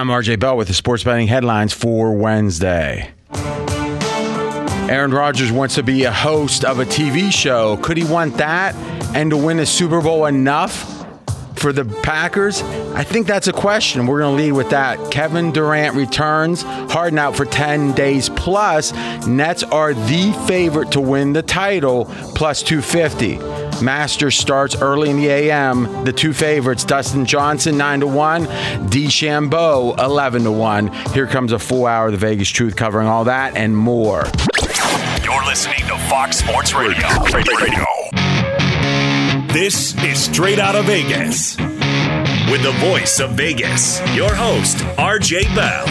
I'm RJ Bell with the sports betting headlines for Wednesday. Aaron Rodgers wants to be a host of a TV show. Could he want that and to win a Super Bowl enough for the Packers? I think that's a question. We're going to lead with that. Kevin Durant returns, Harden out for 10 days plus. Nets are the favorite to win the title, plus 250. Masters starts early in the AM. The two favorites, Dustin Johnson, 9 to 1, DeChambeau, 11 to 1. Here comes a full hour of the Vegas Truth covering all that and more. You're listening to Fox Sports Radio. Radio. This is Straight Out of Vegas. With the voice of Vegas, your host, RJ Bell.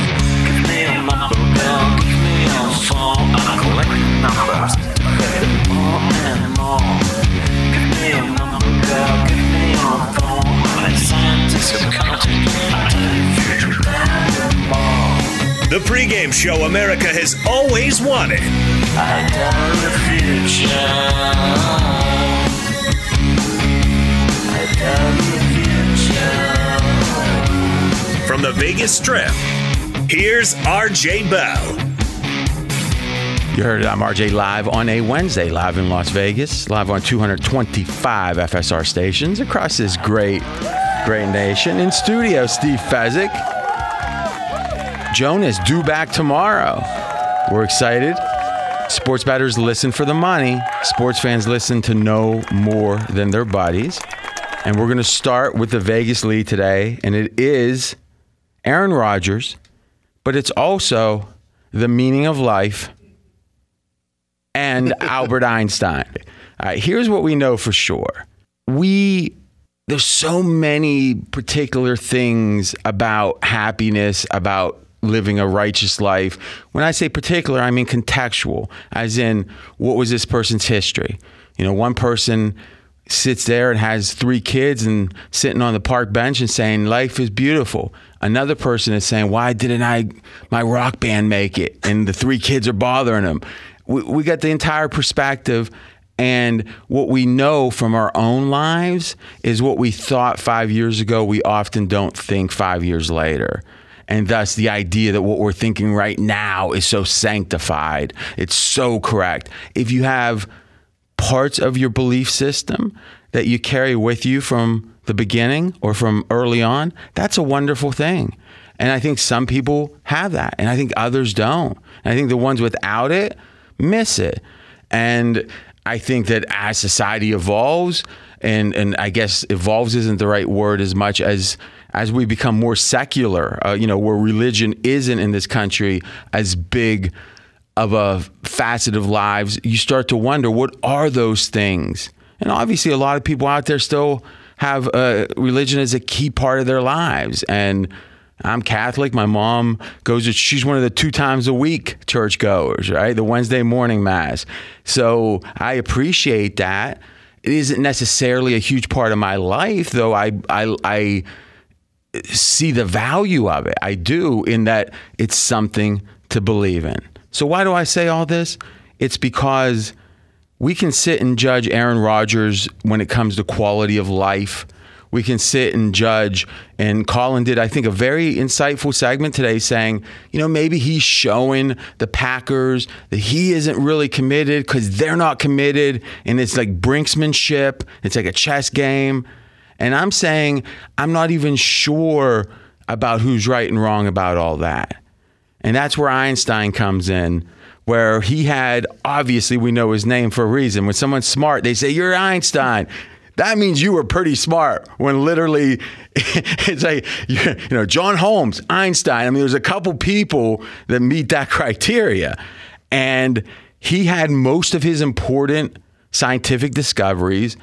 The pregame show America has always wanted. The. From the Vegas Strip, here's RJ Bell. You heard it. I'm RJ live on a Wednesday, live in Las Vegas, live on 225 FSR stations across this great, great nation. In studio, Steve Fezzik. Jonas due back tomorrow. We're excited. Sports bettors listen for the money. Sports fans listen to know more than their buddies. And we're going to start with the Vegas lead today, and it is Aaron Rodgers, but it's also the meaning of life and Albert Einstein. All right, here's what we know for sure. We there's so many particular things about happiness, about living a righteous life. When I say particular, I mean contextual, as in what was this person's history? You know, one person sits there and has three kids and sitting on the park bench and saying life is beautiful. Another person is saying, "Why didn't I my rock band make it?" And the three kids are bothering him. We, we got the entire perspective. And what we know from our own lives is what we thought five years ago, we often don't think five years later. And thus, the idea that what we're thinking right now is so sanctified, it's so correct. If you have parts of your belief system that you carry with you from the beginning or from early on, that's a wonderful thing. And I think some people have that, and I think others don't. And I think the ones without it miss it. And I think that as society evolves, and and I guess evolves isn't the right word as much as as we become more secular, uh, you know, where religion isn't in this country as big of a facet of lives, you start to wonder what are those things. And obviously, a lot of people out there still have uh, religion as a key part of their lives. And I'm Catholic. My mom goes to, she's one of the two times a week church goers, right? The Wednesday morning mass. So I appreciate that. It isn't necessarily a huge part of my life, though I, I, I see the value of it. I do, in that it's something to believe in. So, why do I say all this? It's because we can sit and judge Aaron Rodgers when it comes to quality of life. We can sit and judge. And Colin did, I think, a very insightful segment today saying, you know, maybe he's showing the Packers that he isn't really committed because they're not committed. And it's like brinksmanship, it's like a chess game. And I'm saying, I'm not even sure about who's right and wrong about all that. And that's where Einstein comes in, where he had, obviously, we know his name for a reason. When someone's smart, they say, You're Einstein. That means you were pretty smart when literally it's like, you know, John Holmes, Einstein. I mean, there's a couple people that meet that criteria. And he had most of his important scientific discoveries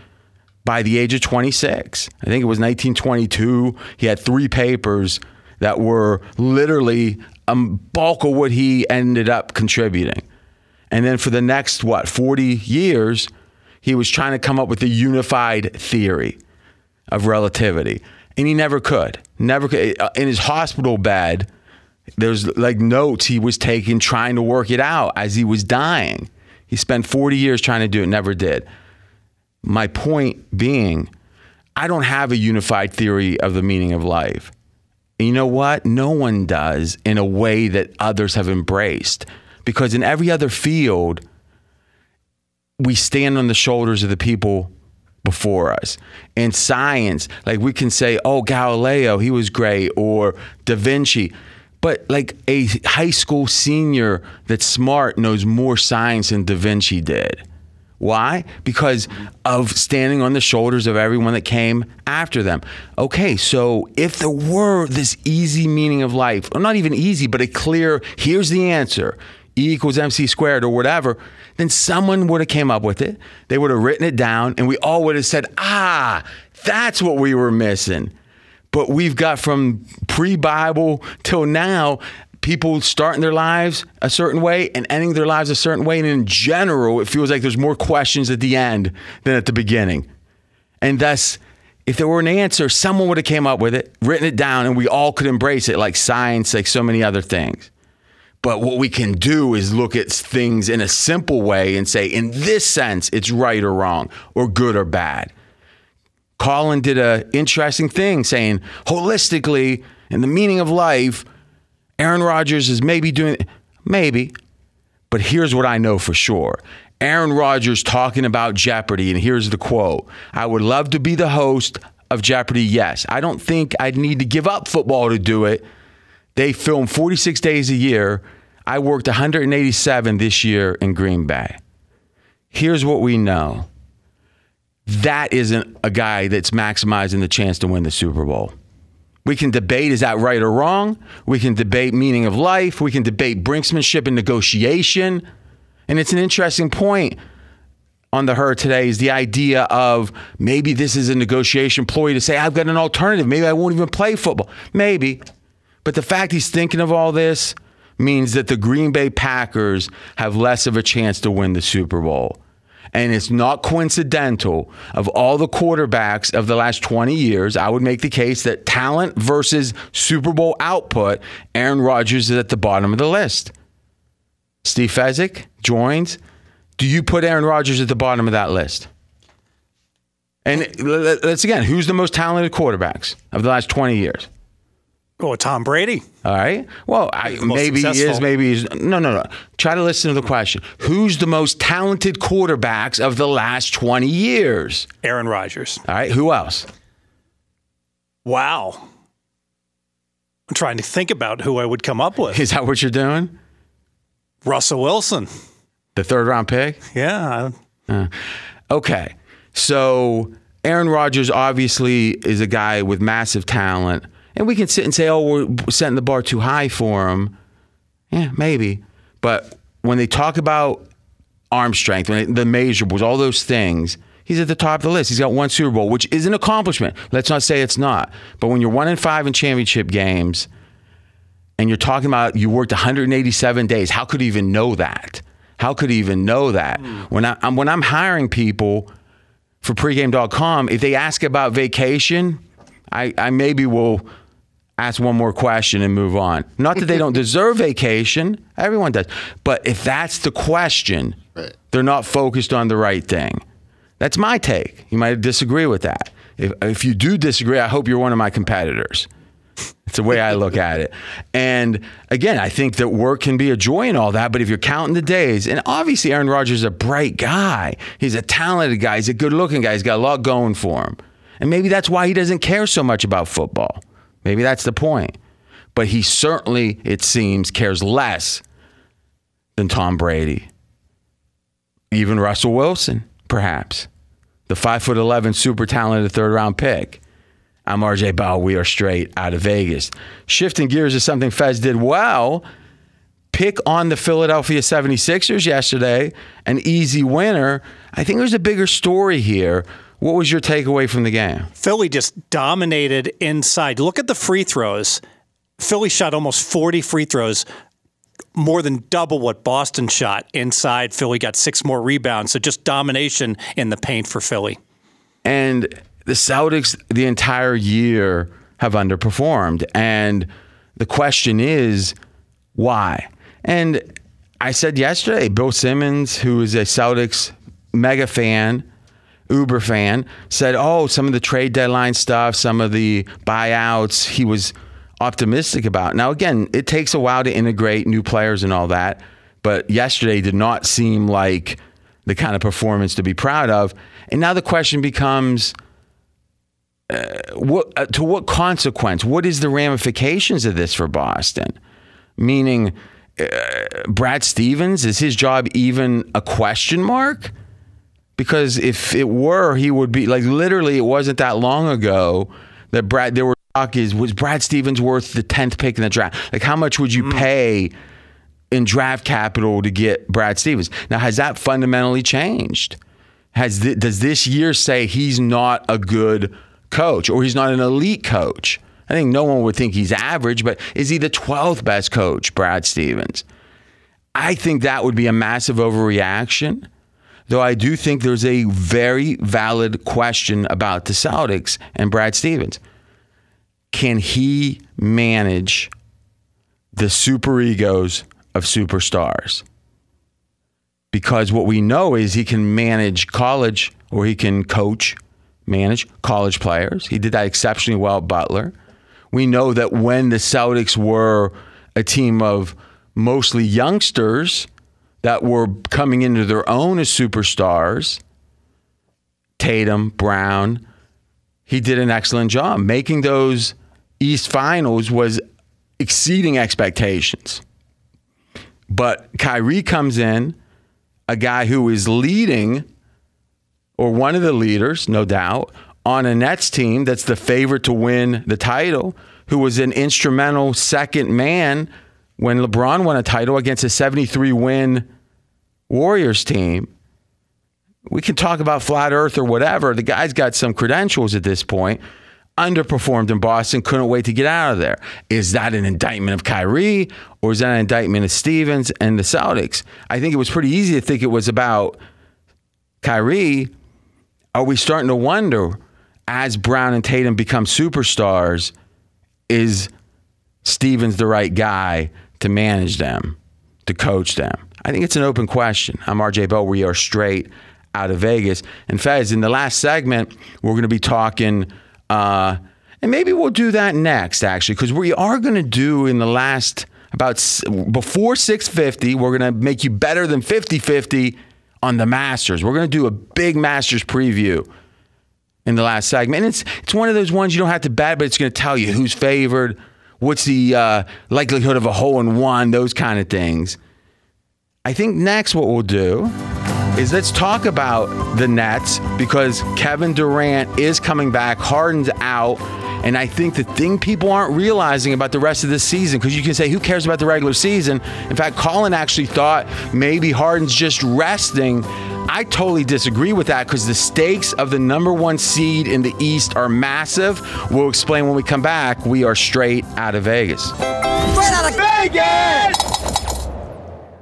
by the age of 26. I think it was 1922. He had three papers that were literally a bulk of what he ended up contributing. And then for the next, what, 40 years, he was trying to come up with a unified theory of relativity. And he never could. Never could. Uh, in his hospital bed, there's like notes he was taking trying to work it out as he was dying. He spent 40 years trying to do it, never did. My point being, I don't have a unified theory of the meaning of life. And you know what? No one does in a way that others have embraced. Because in every other field, we stand on the shoulders of the people before us. In science, like we can say, oh, Galileo, he was great, or Da Vinci. But like a high school senior that's smart knows more science than Da Vinci did. Why? Because of standing on the shoulders of everyone that came after them. Okay, so if there were this easy meaning of life, or not even easy, but a clear, here's the answer E equals MC squared or whatever, then someone would have came up with it. They would have written it down, and we all would have said, ah, that's what we were missing. But we've got from pre Bible till now, people starting their lives a certain way and ending their lives a certain way. And in general, it feels like there's more questions at the end than at the beginning. And thus, if there were an answer, someone would have came up with it, written it down, and we all could embrace it like science, like so many other things. But what we can do is look at things in a simple way and say, in this sense, it's right or wrong, or good or bad. Colin did a interesting thing saying holistically in the meaning of life, Aaron Rodgers is maybe doing maybe, but here's what I know for sure. Aaron Rodgers talking about Jeopardy, and here's the quote I would love to be the host of Jeopardy, yes. I don't think I'd need to give up football to do it. They film 46 days a year. I worked 187 this year in Green Bay. Here's what we know that isn't a guy that's maximizing the chance to win the Super Bowl. We can debate is that right or wrong. We can debate meaning of life. We can debate brinksmanship and negotiation. And it's an interesting point on the herd today is the idea of maybe this is a negotiation ploy to say, I've got an alternative. Maybe I won't even play football. Maybe. But the fact he's thinking of all this means that the Green Bay Packers have less of a chance to win the Super Bowl. And it's not coincidental of all the quarterbacks of the last 20 years. I would make the case that talent versus Super Bowl output, Aaron Rodgers is at the bottom of the list. Steve Fezzik joins. Do you put Aaron Rodgers at the bottom of that list? And let's again, who's the most talented quarterbacks of the last 20 years? Oh, Tom Brady. All right. Well, I, maybe he is, maybe he's. No, no, no. Try to listen to the question. Who's the most talented quarterbacks of the last 20 years? Aaron Rodgers. All right. Who else? Wow. I'm trying to think about who I would come up with. Is that what you're doing? Russell Wilson. The third round pick? Yeah. Uh, okay. So Aaron Rodgers obviously is a guy with massive talent. And we can sit and say, oh, we're setting the bar too high for him. Yeah, maybe. But when they talk about arm strength, when they, the measurables, all those things, he's at the top of the list. He's got one Super Bowl, which is an accomplishment. Let's not say it's not. But when you're one in five in championship games, and you're talking about you worked 187 days, how could he even know that? How could he even know that? Hmm. When I, I'm when I'm hiring people for pregame.com, if they ask about vacation, I, I maybe will ask one more question and move on. Not that they don't deserve vacation, everyone does. But if that's the question, Right. they're not focused on the right thing. That's my take. You might disagree with that. If, if you do disagree, I hope you're one of my competitors. It's the way I look at it. And again, I think that work can be a joy and all that, but if you're counting the days, and obviously Aaron Rodgers is a bright guy, he's a talented guy, he's a good looking guy, he's got a lot going for him. And maybe that's why he doesn't care so much about football. Maybe that's the point. But he certainly, it seems, cares less than Tom Brady. Even Russell Wilson, perhaps. The five foot eleven super talented third round pick. I'm RJ Bell. We are straight out of Vegas. Shifting gears is something Fez did well. Pick on the Philadelphia 76ers yesterday, an easy winner. I think there's a bigger story here. What was your takeaway from the game? Philly just dominated inside. Look at the free throws. Philly shot almost 40 free throws, more than double what Boston shot inside. Philly got six more rebounds. So just domination in the paint for Philly. And the Celtics the entire year have underperformed. And the question is, why? And I said yesterday, Bill Simmons, who is a Celtics mega fan, Uber fan, said, oh, some of the trade deadline stuff, some of the buyouts, he was optimistic about. Now, again, it takes a while to integrate new players and all that, but yesterday did not seem like the kind of performance to be proud of. And now the question becomes uh, what, uh, to what consequence? What is the ramifications of this for Boston? Meaning, uh, Brad Stevens, is his job even a question mark? Because if it were, he would be like literally. It wasn't that long ago that Brad. There were talk is was Brad Stevens worth the tenth pick in the draft? Like how much would you mm. pay in draft capital to get Brad Stevens? Now has that fundamentally changed? Has th- does this year say he's not a good coach or he's not an elite coach? I think no one would think he's average, but is he the twelfth best coach, Brad Stevens? I think that would be a massive overreaction. Though I do think there's a very valid question about the Celtics and Brad Stevens. Can he manage the super egos of superstars? Because what we know is he can manage college or he can coach, manage college players. He did that exceptionally well at Butler. We know that when the Celtics were a team of mostly youngsters, that were coming into their own as superstars, Tatum, Brown, he did an excellent job. Making those East Finals was exceeding expectations. But Kyrie comes in, a guy who is leading, or one of the leaders, no doubt, on a Nets team that's the favorite to win the title, who was an instrumental second man when LeBron won a title against a 73 win Warriors team. We can talk about flat earth or whatever. The guy's got some credentials at this point. Underperformed in Boston, couldn't wait to get out of there. Is that an indictment of Kyrie or is that an indictment of Stevens and the Celtics? I think it was pretty easy to think it was about Kyrie. Are we starting to wonder as Brown and Tatum become superstars, is Stevens the right guy to manage them, to coach them? I think it's an open question. I'm RJ Bell. We are straight out of Vegas. And Fez, in the last segment, we're going to be talking, uh, and maybe we'll do that next, actually, because we are going to do in the last about before 650, we're going to make you better than 50 50 on the Masters. We're going to do a big Masters preview in the last segment. And it's it's one of those ones you don't have to bet, but it's going to tell you who's favored, what's the uh, likelihood of a hole in one, those kind of things. I think next what we'll do is let's talk about the Nets because Kevin Durant is coming back, Harden's out. And I think the thing people aren't realizing about the rest of this season, because you can say, who cares about the regular season? In fact, Colin actually thought maybe Harden's just resting. I totally disagree with that because the stakes of the number one seed in the East are massive. We'll explain when we come back. We are straight out of Vegas.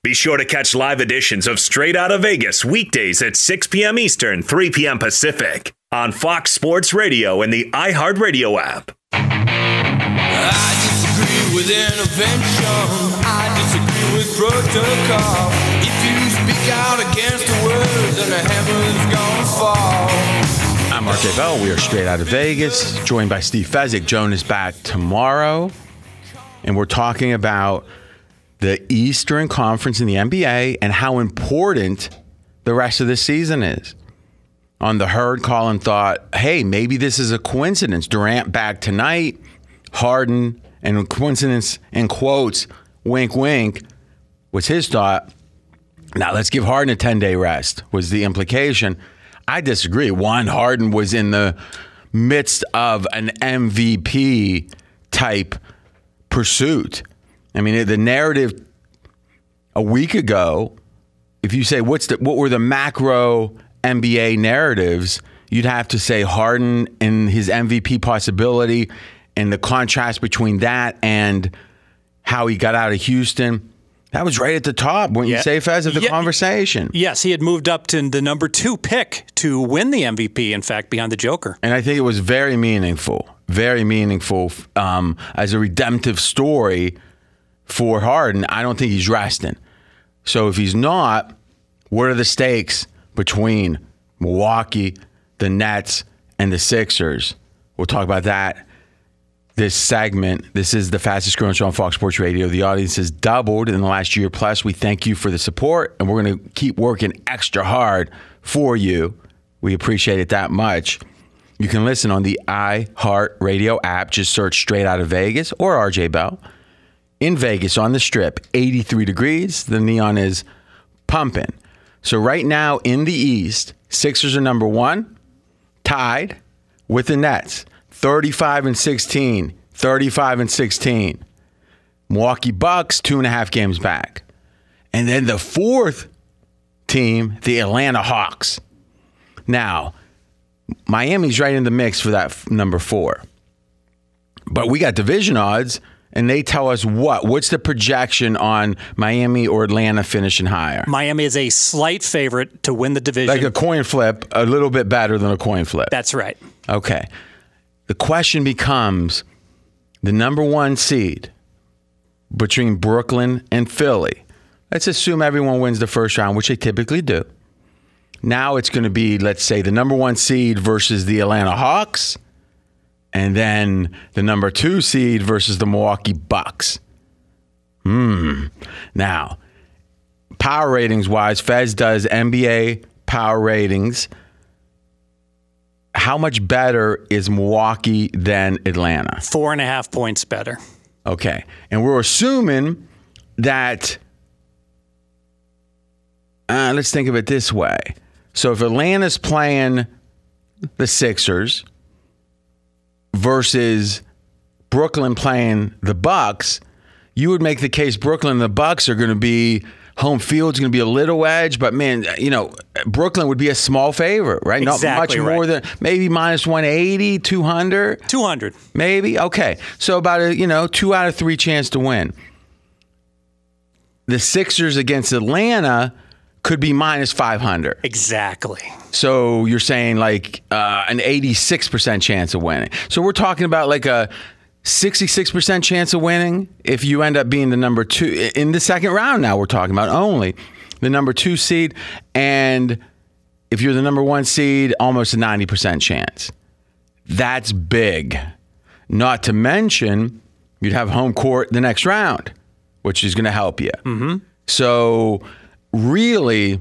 Be sure to catch live editions of Straight Out of Vegas weekdays at 6 p.m. Eastern, 3 p.m. Pacific on Fox Sports Radio and the iHeartRadio app. I disagree with intervention. I disagree with protocol. If you speak out against the words, then the heavens gonna fall. I'm Mark Bell. We are straight out of Vegas, joined by Steve Fezzik. Joan is back tomorrow, and we're talking about the Eastern Conference in the NBA and how important the rest of the season is. On the herd, Colin thought, hey, maybe this is a coincidence. Durant back tonight, Harden, and coincidence in quotes, wink, wink, was his thought. Now let's give Harden a 10 day rest, was the implication. I disagree. One, Harden was in the midst of an MVP type pursuit. I mean, the narrative a week ago, if you say what's the what were the macro NBA narratives, you'd have to say Harden and his MVP possibility and the contrast between that and how he got out of Houston. That was right at the top, wouldn't you Yeah. say, Fez, of the Yeah. conversation? Yes, he had moved up to the number two pick to win the MVP, in fact, behind the Joker. And I think it was very meaningful, very meaningful um, as a redemptive story for Harden. I don't think he's resting. So if he's not, what are the stakes between Milwaukee, the Nets, and the Sixers? We'll talk about that this segment. This is the fastest growing show on Fox Sports Radio. The audience has doubled in the last year plus. We thank you for the support, and we're going to keep working extra hard for you. We appreciate it that much. You can listen on the iHeart Radio app. Just search Straight Out of Vegas or RJ Bell. In Vegas on the strip, 83 degrees. The neon is pumping. So, right now in the East, Sixers are number one, tied with the Nets, 35 and 16. 35 and 16. Milwaukee Bucks, two and a half games back. And then the fourth team, the Atlanta Hawks. Now, Miami's right in the mix for that f- number four. But we got division odds, and they tell us what? What's the projection on Miami or Atlanta finishing higher? Miami is a slight favorite to win the division. Like a coin flip, a little bit better than a coin flip. That's right. Okay. The question becomes the number one seed between Brooklyn and Philly. Let's assume everyone wins the first round, which they typically do. Now it's going to be, let's say, the number one seed versus the Atlanta Hawks, and then the number two seed versus the Milwaukee Bucks. Hmm. Now, power ratings wise, Fez does NBA power ratings how much better is Milwaukee than Atlanta? Four and a half points better. Okay. And we're assuming that, uh, let's think of it this way. So if Atlanta's playing the Sixers versus Brooklyn playing the Bucks, you would make the case Brooklyn and the Bucks are going to be home field's going to be a little edge, but man, you know, Brooklyn would be a small favorite, right? Not Exactly much more than maybe minus 180, 200. 200. Maybe. Okay. So about a, you know, two out of three chance to win. The Sixers against Atlanta could be minus 500. Exactly. So you're saying like uh, an 86% chance of winning. So we're talking about like a 66% chance of winning if you end up being the number two in the second round. Now we're talking about only the number two seed. And if you're the number one seed, almost a 90% chance. That's big. Not to mention, you'd have home court the next round, which is going to help you. Mm-hmm. So, really,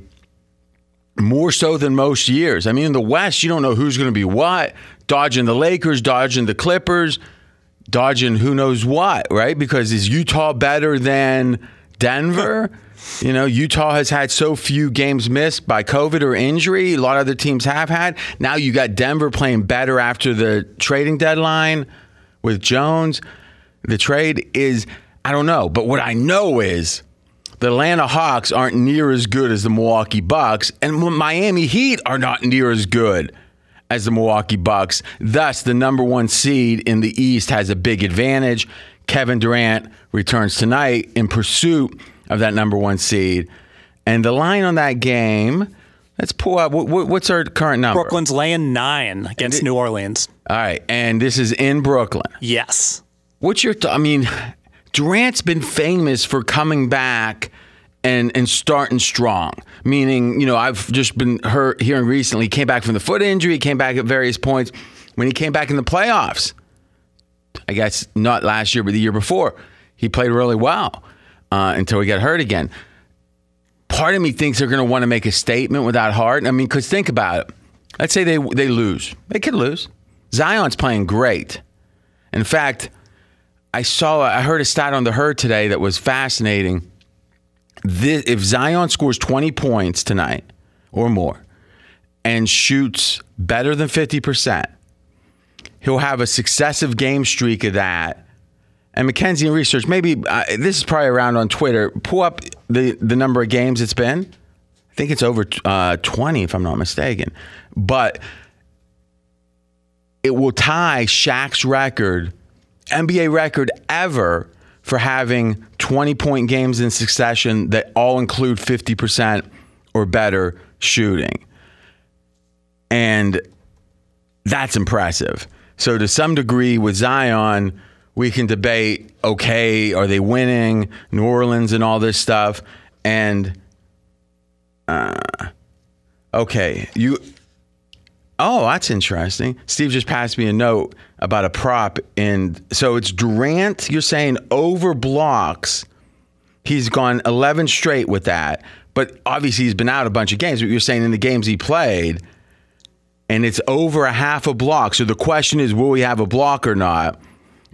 more so than most years. I mean, in the West, you don't know who's going to be what. Dodging the Lakers, dodging the Clippers, dodging who knows what, right? Because is Utah better than Denver? You know, Utah has had so few games missed by COVID or injury. A lot of other teams have had. Now you got Denver playing better after the trading deadline with Jones. The trade is, I don't know. But what I know is the Atlanta Hawks aren't near as good as the Milwaukee Bucks, and Miami Heat are not near as good as the Milwaukee Bucks. Thus, the number one seed in the East has a big advantage. Kevin Durant returns tonight in pursuit of that number one seed. And the line on that game, let's pull up. what- what- What's our current number? Brooklyn's laying nine against New Orleans. All right. And this is in Brooklyn. Yes. What's your? Th- I mean, Durant's been famous for coming back and and starting strong. Meaning, you know, I've just been hearing recently. He came back from the foot injury. Came back at various points. When he came back in the playoffs, I guess not last year, but the year before, he played really well uh, until he got hurt again. Part of me thinks they're going to want to make a statement without Hart. I mean, because think about it. Let's say they they lose. They could lose. Zion's playing great. In fact, I saw, I heard a stat on the herd today that was fascinating. This, if Zion scores 20 points tonight or more and shoots better than 50%, he'll have a successive game streak of that. And McKenzie and research, maybe uh, this is probably around on Twitter. Pull up the, the number of games it's been. I think it's over uh, 20, if I'm not mistaken. But it will tie Shaq's record, NBA record ever for having 20 point games in succession that all include 50% or better shooting. And that's impressive. So, to some degree, with Zion, we can debate okay, are they winning? New Orleans and all this stuff. And, uh, okay, you. Oh, that's interesting. Steve just passed me a note about a prop, and so it's Durant. You're saying over blocks. He's gone 11 straight with that, but obviously he's been out a bunch of games. But you're saying in the games he played, and it's over a half a block. So the question is, will we have a block or not?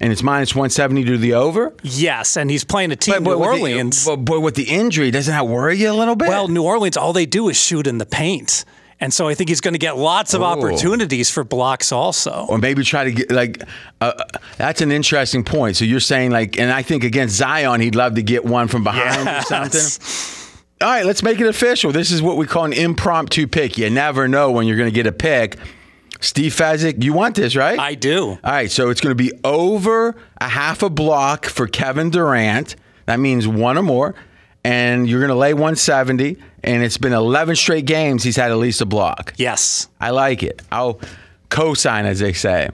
And it's minus 170 to the over. Yes, and he's playing a team, New with the- Orleans. but, but with the injury, doesn't that worry you a little bit? well, New Orleans, all they do is shoot in the paint. And so I think he's going to get lots of Oh. opportunities for blocks also. or maybe try to get like uh, that's an interesting point. So you're saying like, and I think against Zion, he'd love to get one from behind or something. All right, let's make it official. This is what we call an impromptu pick. You never know when you're going to get a pick. Steve Fezzik, you want this, right? I do. All right, so it's going to be over a half a block for Kevin Durant. That means one or more. And you're going to lay 170. And it's been 11 straight games he's had at least a block. Yes. I like it. I'll co-sign, as they say.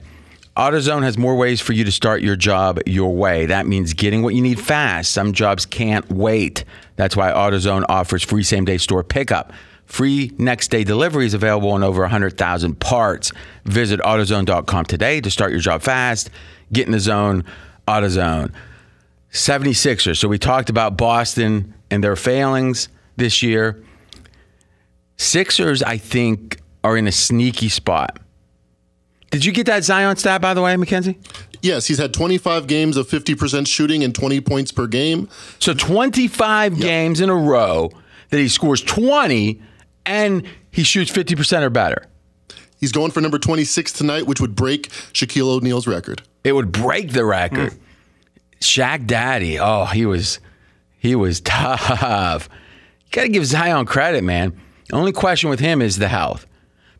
AutoZone has more ways for you to start your job your way. That means getting what you need fast. Some jobs can't wait. That's why AutoZone offers free same-day store pickup. Free next-day delivery is available on over 100,000 parts. Visit AutoZone.com today to start your job fast. Get in the zone. AutoZone. 76ers. So we talked about Boston and their failings this year. Sixers, I think, are in a sneaky spot. Did you get that Zion stat, by the way, McKenzie? Yes, he's had 25 games of 50% shooting and 20 points per game. So 25 games in a row that he scores 20 and he shoots 50% or better. He's going for number 26 tonight, which would break Shaquille O'Neal's record. It would break the record. Mm. Shaq Daddy, oh, he was he was tough. Got to give Zion credit, man. The only question with him is the health.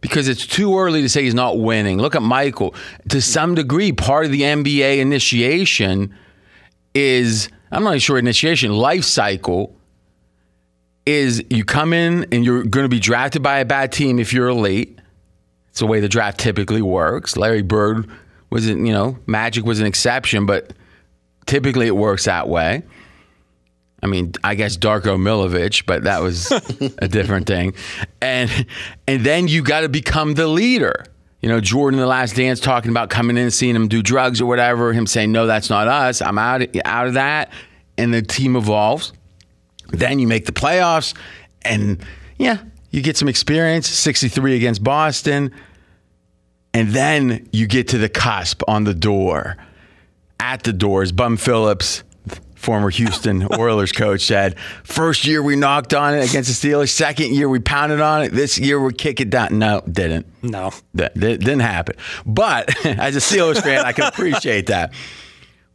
Because it's too early to say he's not winning. Look at Michael. To some degree, part of the NBA initiation is I'm not even sure initiation, life cycle is you come in and you're going to be drafted by a bad team if you're elite. It's the way the draft typically works. Larry Bird wasn't, you know, Magic was an exception, but typically it works that way. I mean, I guess Darko Milicic, but that was a different thing. And and then you got to become the leader. You know, Jordan, in the last dance, talking about coming in and seeing him do drugs or whatever. Him saying, "No, that's not us. I'm out out of that." And the team evolves. Then you make the playoffs, and yeah, you get some experience. 63 against Boston, and then you get to the cusp on the door. At the doors, Bum Phillips, former Houston Oilers coach, said, First year we knocked on it against the Steelers. Second year we pounded on it. This year we kick it down. No, didn't. No. That, that didn't happen. But as a Steelers fan, I can appreciate that.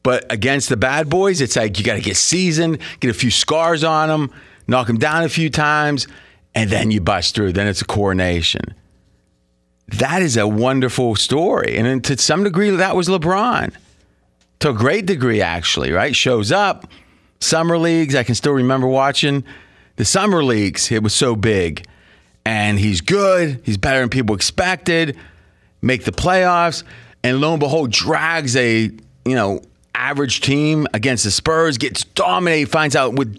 But against the bad boys, it's like you got to get seasoned, get a few scars on them, knock them down a few times, and then you bust through. Then it's a coronation. That is a wonderful story. And to some degree, that was LeBron. To a great degree, actually, right? Shows up, summer leagues. I can still remember watching the summer leagues. It was so big. And he's good. He's better than people expected. Make the playoffs. And lo and behold, drags a, you know, average team against the Spurs, gets dominated, finds out with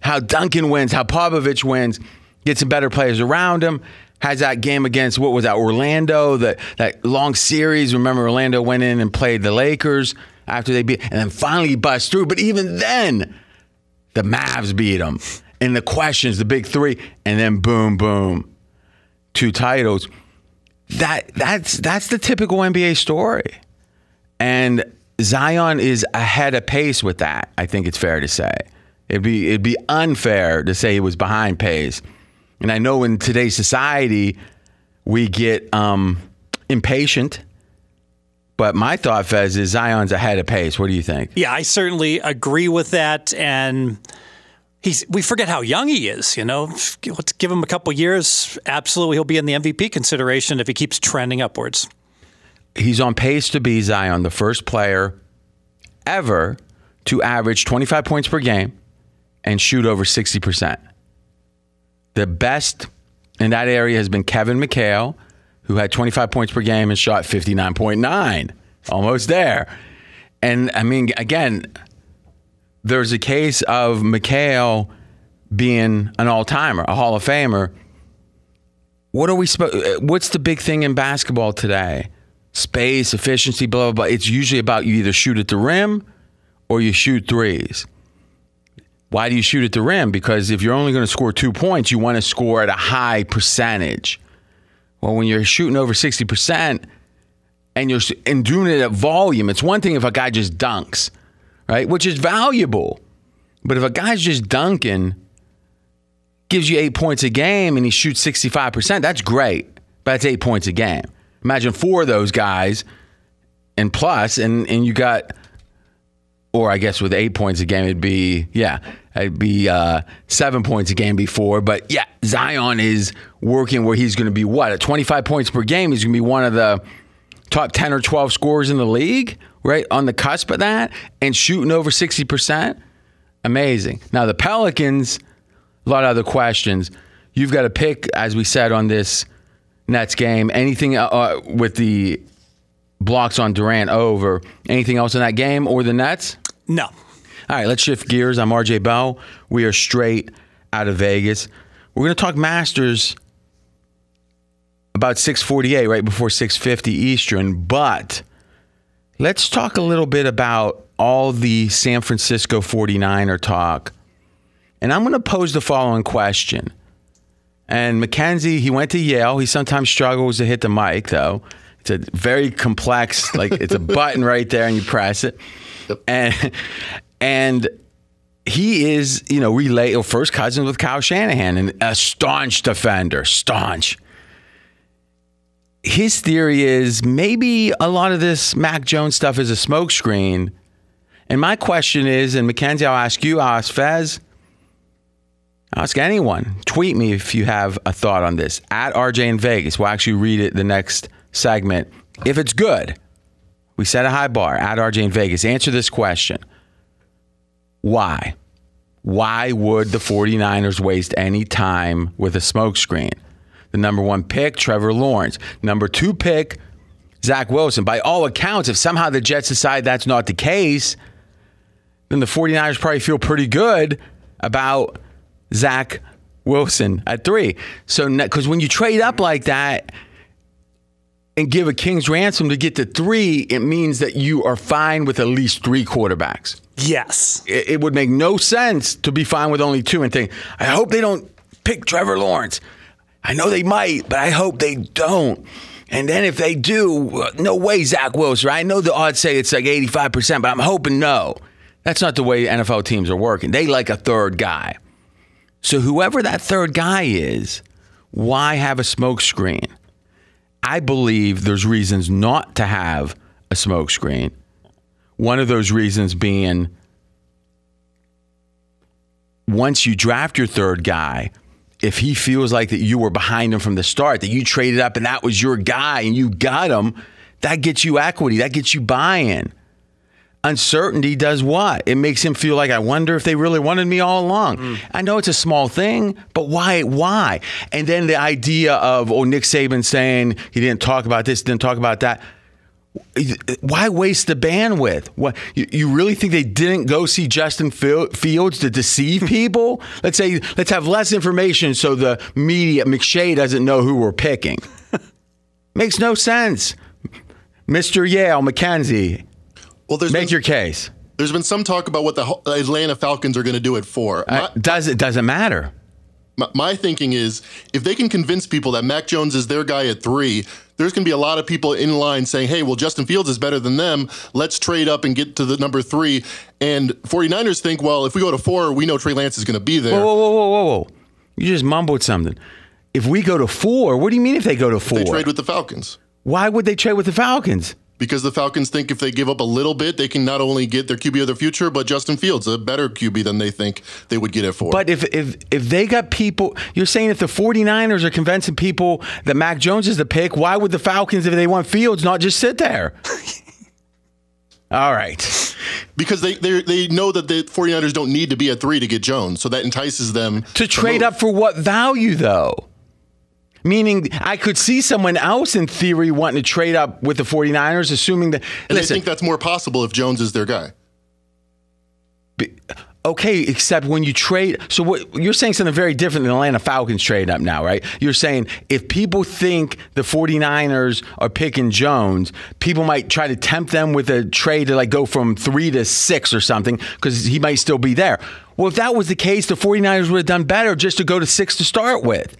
how Duncan wins, how Popovich wins, gets some better players around him. Has that game against what was that Orlando? That that long series. Remember, Orlando went in and played the Lakers after they beat, and then finally bust through. But even then, the Mavs beat them. And the questions, the big three, and then boom, boom, two titles. That that's that's the typical NBA story. And Zion is ahead of pace with that. I think it's fair to say. It'd be it'd be unfair to say he was behind pace. And I know in today's society we get um, impatient. But my thought, Fez, is Zion's ahead of pace. What do you think? Yeah, I certainly agree with that. And he's we forget how young he is. You know, let's give him a couple years. Absolutely, he'll be in the MVP consideration if he keeps trending upwards. He's on pace to be Zion, the first player ever to average 25 points per game and shoot over 60%. The best in that area has been Kevin McHale, who had 25 points per game and shot 59.9, almost there. And I mean, again, there's a case of McHale being an all timer, a Hall of Famer. what are we supposed? What's the big thing in basketball today? Space, efficiency, blah blah blah. It's usually about you either shoot at the rim or you shoot threes. Why do you shoot at the rim? Because if you're only going to score two points, you want to score at a high percentage. Well, when you're shooting over sixty percent and you're and doing it at volume, it's one thing if a guy just dunks, right? Which is valuable. But if a guy's just dunking, gives you eight points a game and he shoots 65%, that's great. But that's eight points a game. Imagine four of those guys and plus, and, and you got, or I guess with eight points a game, it'd be, yeah, it'd be uh, seven points a game before. But yeah, Zion is working where he's going to be what? At 25 points per game, he's going to be one of the top 10 or 12 scorers in the league, right? On the cusp of that and shooting over 60%. Amazing. Now, the Pelicans, a lot of other questions. You've got to pick, as we said on this Nets game, anything uh, uh, with the blocks on Durant over. Anything else in that game or the Nets? No. All right, let's shift gears. I'm RJ Bell. We are straight out of Vegas. We're going to talk Masters about 6:48 right before 6:50 Eastern, but let's talk a little bit about all the San Francisco 49er talk. And I'm going to pose the following question. And Mackenzie, he went to Yale. He sometimes struggles to hit the mic, though. It's a very complex, like it's a button right there, and you press it. And and he is, you know, relay or first cousins with Kyle Shanahan, and a staunch defender, staunch. His theory is maybe a lot of this Mac Jones stuff is a smokescreen. And my question is, and Mackenzie, I'll ask you, I'll ask Fez, Ask anyone. Tweet me if you have a thought on this. At RJ in Vegas. We'll actually read it the next segment. If it's good, we set a high bar. At RJ in Vegas. Answer this question. Why? Why would the 49ers waste any time with a smokescreen? The number one pick, Trevor Lawrence. Number two pick, Zach Wilson. By all accounts, if somehow the Jets decide that's not the case, then the 49ers probably feel pretty good about Zach Wilson at three. So, because when you trade up like that and give a king's ransom to get to three, it means that you are fine with at least three quarterbacks. Yes. It, it would make no sense to be fine with only two and think, I hope they don't pick Trevor Lawrence. I know they might, but I hope they don't. And then if they do, uh, no way, Zach Wilson. I know the odds say it's like 85%, but I'm hoping no. That's not the way NFL teams are working. They like a third guy. So whoever that third guy is, why have a smokescreen? I believe there's reasons not to have a smoke screen. One of those reasons being once you draft your third guy, if he feels like that you were behind him from the start, that you traded up and that was your guy and you got him, that gets you equity, that gets you buy-in. Uncertainty does what? It makes him feel like I wonder if they really wanted me all along. Mm. I know it's a small thing, but why? Why? And then the idea of oh Nick Saban saying he didn't talk about this, didn't talk about that. Why waste the bandwidth? What you, you really think they didn't go see Justin Fields to deceive people? Let's say let's have less information so the media McShay doesn't know who we're picking. Makes no sense. Mr. Yale, McKenzie. Well, there's make been, your case. there's been some talk about what the Atlanta Falcons are going to do it for. My, Uh, does it doesn't matter? my, my thinking is if they can convince people that Mac Jones is their guy at three, there's going to be a lot of people in line saying, hey, well, Justin Fields is better than them. Let's trade up and get to the number three. And 49ers think, well, if we go to four, we know Trey Lance is going to be there. Whoa, whoa, whoa, whoa, whoa! You just mumbled something. If we go to four, what do you mean if they go to four? They trade with the Falcons. Why would they trade with the Falcons? Because the Falcons think if they give up a little bit, they can not only get their QB of the future, but Justin Fields, a better QB than they think they would get it for. But if if if they got people, you're saying if the 49ers are convincing people that Mac Jones is the pick, why would the Falcons, if they want Fields, not just sit there? All right. because they, they they know that the 49ers don't need to be at three to get Jones, so that entices them To trade move. up for what value, though? Meaning, I could see someone else in theory wanting to trade up with the 49ers, assuming that. And listen, they think that's more possible if Jones is their guy. Okay, except when you trade. So what you're saying something very different than Atlanta Falcons trading up now, right? You're saying if people think the 49ers are picking Jones, people might try to tempt them with a trade to like go from three to six or something because he might still be there. Well, if that was the case, the 49ers would have done better just to go to six to start with,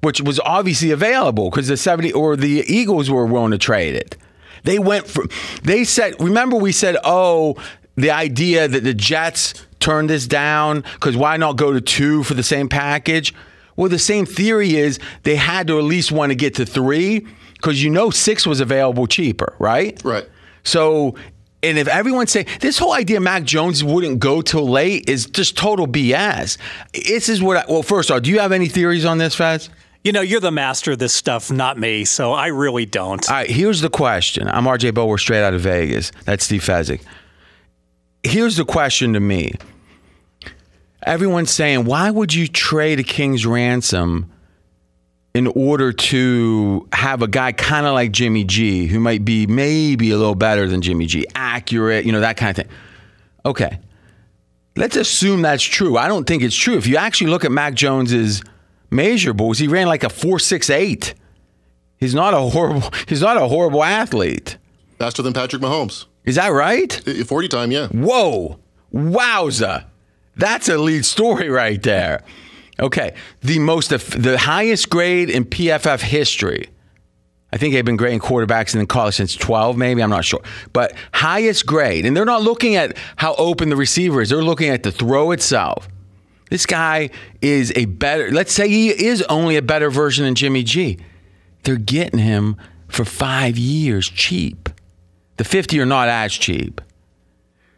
which was obviously available because the 70 or the Eagles were willing to trade it. They went for, they said, remember we said, oh, the idea that the Jets turned this down because why not go to two for the same package? Well, the same theory is they had to at least want to get to three because you know six was available cheaper, right? Right. So, and if everyone's saying this whole idea Mac Jones wouldn't go till late is just total BS. This is what I, well, first off, do you have any theories on this, Fez? You know, you're the master of this stuff, not me. So I really don't. All right, here's the question. I'm RJ Bell, straight out of Vegas. That's Steve Fezzik. Here's the question to me. Everyone's saying, why would you trade a king's ransom in order to have a guy kind of like Jimmy G, who might be maybe a little better than Jimmy G, accurate, you know, that kind of thing? Okay. Let's assume that's true. I don't think it's true. If you actually look at Mac Jones's measurables, he ran like a 468. He's not a horrible he's not a horrible athlete. Faster than Patrick Mahomes. Is that right? 40 time, yeah. Whoa. Wowza. That's a lead story right there. Okay. The most the highest grade in PFF history. I think they've been grading quarterbacks in college since 12, maybe. I'm not sure. But highest grade. And they're not looking at how open the receiver is, they're looking at the throw itself. This guy is a better, let's say he is only a better version than Jimmy G. They're getting him for five years cheap. The 50 are not as cheap.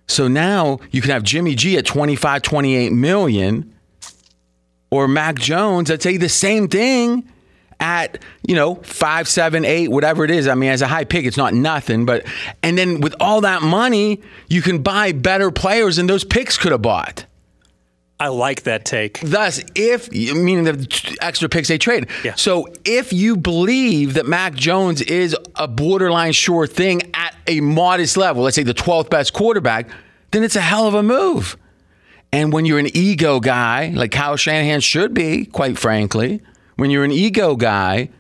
So now you can have Jimmy G at 25, 28 million or Mac Jones, I'd say the same thing at, you know, five, seven, eight, whatever it is. I mean, as a high pick, it's not nothing. But, and then with all that money, you can buy better players than those picks could have bought. I like that take. Thus, if meaning the extra picks they trade. Yeah. So if you believe that Mac Jones is a borderline sure thing at a modest level, let's say the 12th best quarterback, then it's a hell of a move. And when you're an ego guy, like Kyle Shanahan should be, quite frankly, when you're an ego guy,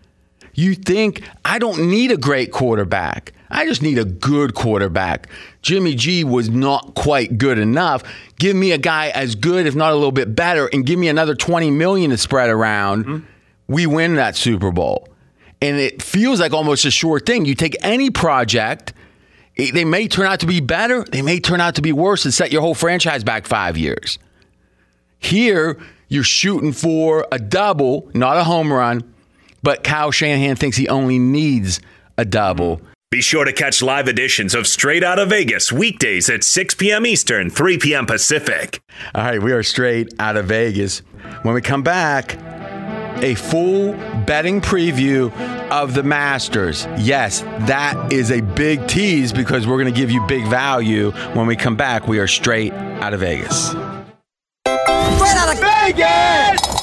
you think, I don't need a great quarterback. I just need a good quarterback. Jimmy G was not quite good enough. Give me a guy as good, if not a little bit better, and give me another 20 million to spread around. Mm-hmm. We win that Super Bowl. And it feels like almost a sure thing. You take any project, they may turn out to be better, they may turn out to be worse and set your whole franchise back five years. Here, you're shooting for a double, not a home run, but Kyle Shanahan thinks he only needs a double. Be sure to catch live editions of Straight Out of Vegas weekdays at 6 p.m. Eastern, 3 p.m. Pacific. All right, we are straight out of Vegas. When we come back, a full betting preview of the Masters. Yes, that is a big tease because we're going to give you big value. When we come back, we are straight out of Vegas. Straight out of Vegas!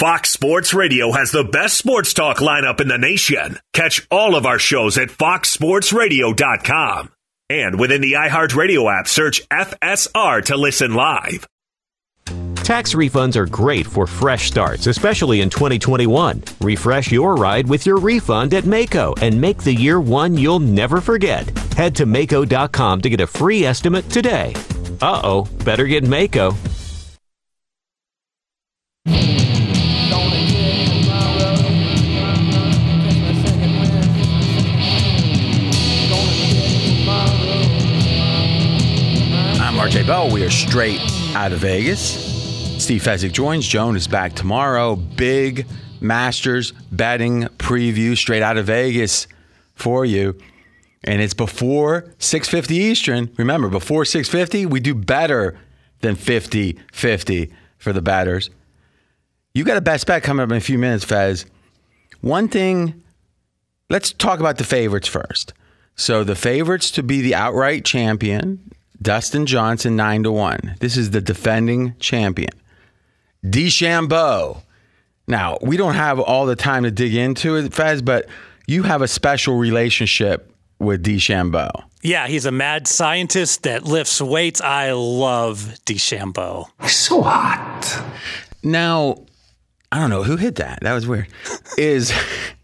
Fox Sports Radio has the best sports talk lineup in the nation. Catch all of our shows at foxsportsradio.com. And within the iHeartRadio app, search FSR to listen live. Tax refunds are great for fresh starts, especially in 2021. Refresh your ride with your refund at Maaco and make the year one you'll never forget. Head to Maaco.com to get a free estimate today. Uh oh, better get Maaco. RJ Bell. We are straight out of Vegas. Steve Fezzik joins. Joan is back tomorrow. Big Masters betting preview straight out of Vegas for you. And it's before 6:50 Eastern. Remember, before 6:50, we do better than 50-50 for the batters. You got a best bet coming up in a few minutes, Fez. One thing, let's talk about the favorites first. So the favorites to be the outright champion, Dustin Johnson, nine to one. This is the defending champion. DeChambeau. Now, we don't have all the time to dig into it, Fez, but you have a special relationship with DeChambeau. Yeah, he's a mad scientist that lifts weights. I love DeChambeau. So hot. Now, I don't know who hit that. That was weird. Is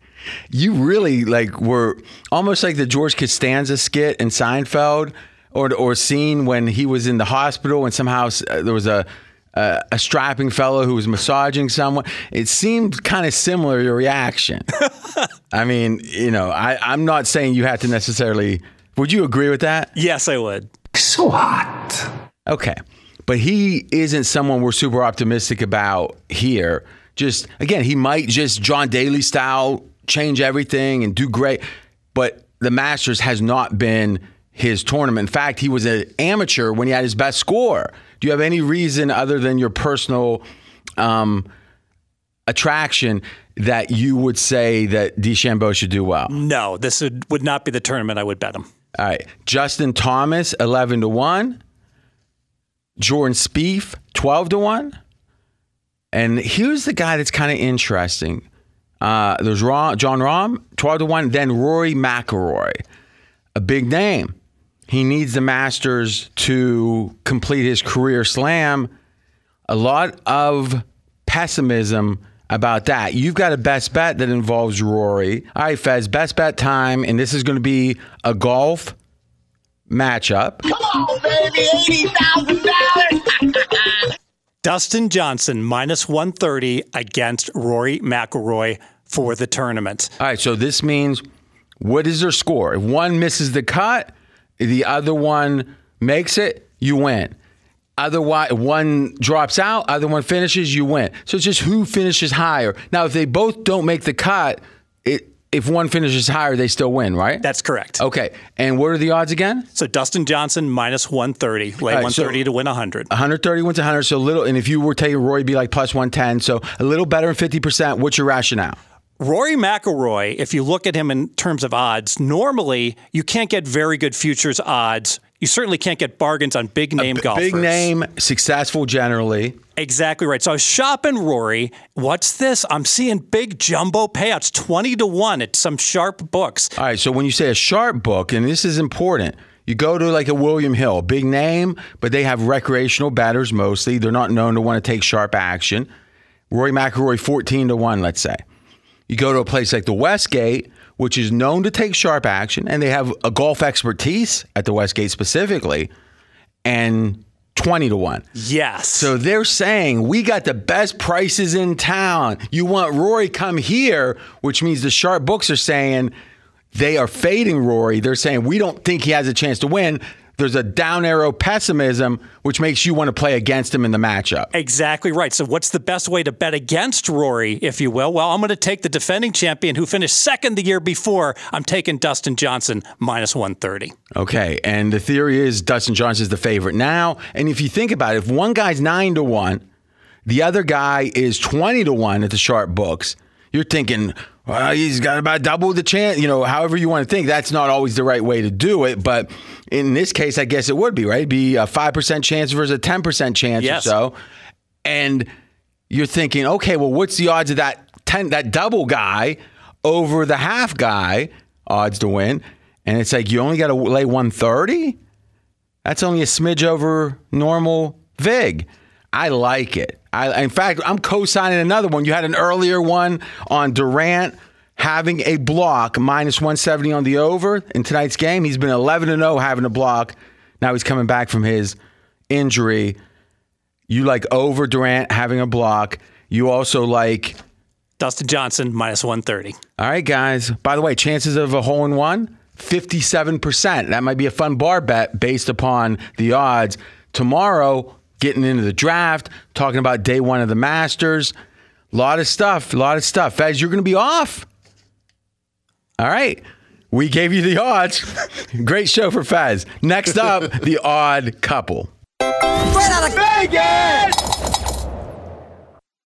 you really like were almost like the George Costanza skit in Seinfeld, or or scene when he was in the hospital and somehow uh, there was a. Uh, a strapping fellow who was massaging someone. It seemed kind of similar your reaction. I mean, you know, I, I'm not saying you had to necessarily. Would you agree with that? Yes, I would. So hot. Okay. But he isn't someone we're super optimistic about here. Just again, he might just John Daly style change everything and do great. But the Masters has not been his tournament. In fact, he was an amateur when he had his best score. Do you have any reason other than your personal um, attraction that you would say that DeChambeau should do well? No, this would, would not be the tournament I would bet him. All right. Justin Thomas, 11 to 1. Jordan Spieth, 12 to 1. And here's the guy that's kind of interesting. Uh, there's Ron, Jon Rahm, 12 to 1. Then Rory McIlroy, a big name. He needs the Masters to complete his career slam. A lot of pessimism about that. You've got a best bet that involves Rory. All right, Fez, best bet time, and this is going to be a golf matchup. Come on, baby. $80,000. Dustin Johnson minus 130 against Rory McIlroy for the tournament. All right, so this means what is their score? If one misses the cut, the other one makes it, you win. Otherwise, one drops out, other one finishes, you win. So it's just who finishes higher. Now, if they both don't make the cut, it if one finishes higher, they still win, right? That's correct. okay. And what are the odds again? So Dustin Johnson minus 130, lay right, so- 130 to win 100. 130 wins 100, so little. And if you were taking Rory, it'd be like plus 110, so a little better than 50%. What's your rationale? Rory McIlroy, if you look at him in terms of odds, normally you can't get very good futures odds. You certainly can't get bargains on big name B- golfers. Big name, successful generally. Exactly right. So I was shopping Rory. What's this? I'm seeing big jumbo payouts, 20 to 1 at some sharp books. All right, so when you say a sharp book, and this is important, you go to like a William Hill, big name, but they have recreational batters mostly. They're not known to want to take sharp action. Rory McIlroy, 14 to 1, let's say. You go to a place like the Westgate, which is known to take sharp action, and they have a golf expertise at the Westgate specifically, and 20 to 1. Yes. So they're saying we got the best prices in town. You want Rory come here, which means the sharp books are saying they are fading Rory. They're saying we don't think he has a chance to win. There's a down arrow pessimism, which makes you want to play against him in the matchup. Exactly right. So, what's the best way to bet against Rory, if you will? Well, I'm going to take the defending champion who finished second the year before. I'm taking Dustin Johnson minus 130. Okay, and the theory is Dustin Johnson's the favorite now. And if you think about it, if one guy's nine to one, the other guy is twenty to one at the sharp books, you're thinking, well, he's got about double the chance. You know, however you want to think, that's not always the right way to do it. But in this case, I guess it would be right. It'd be a five percent chance versus a ten percent chance Yes. or so. And you're thinking, okay, well, what's the odds of that ten that double guy over the half guy odds to win? And it's like you only got to lay 130. That's only a smidge over normal vig. I like it. I, in fact, I'm co-signing another one. You had an earlier one on Durant having a block minus 170 on the over in tonight's game. He's been 11 and 0 having a block. Now he's coming back from his injury. You like over Durant having a block. You also like Dustin Johnson minus 130. all right, guys. By the way, chances of a hole in one, 57%. That might be a fun bar bet based upon the odds. Tomorrow, getting into the draft, talking about day one of the Masters. A lot of stuff, a lot of stuff. Fez, you're going to be off. All right. We gave you the odds. Great show for Fez. Next up, the odd couple. Straight out of Vegas.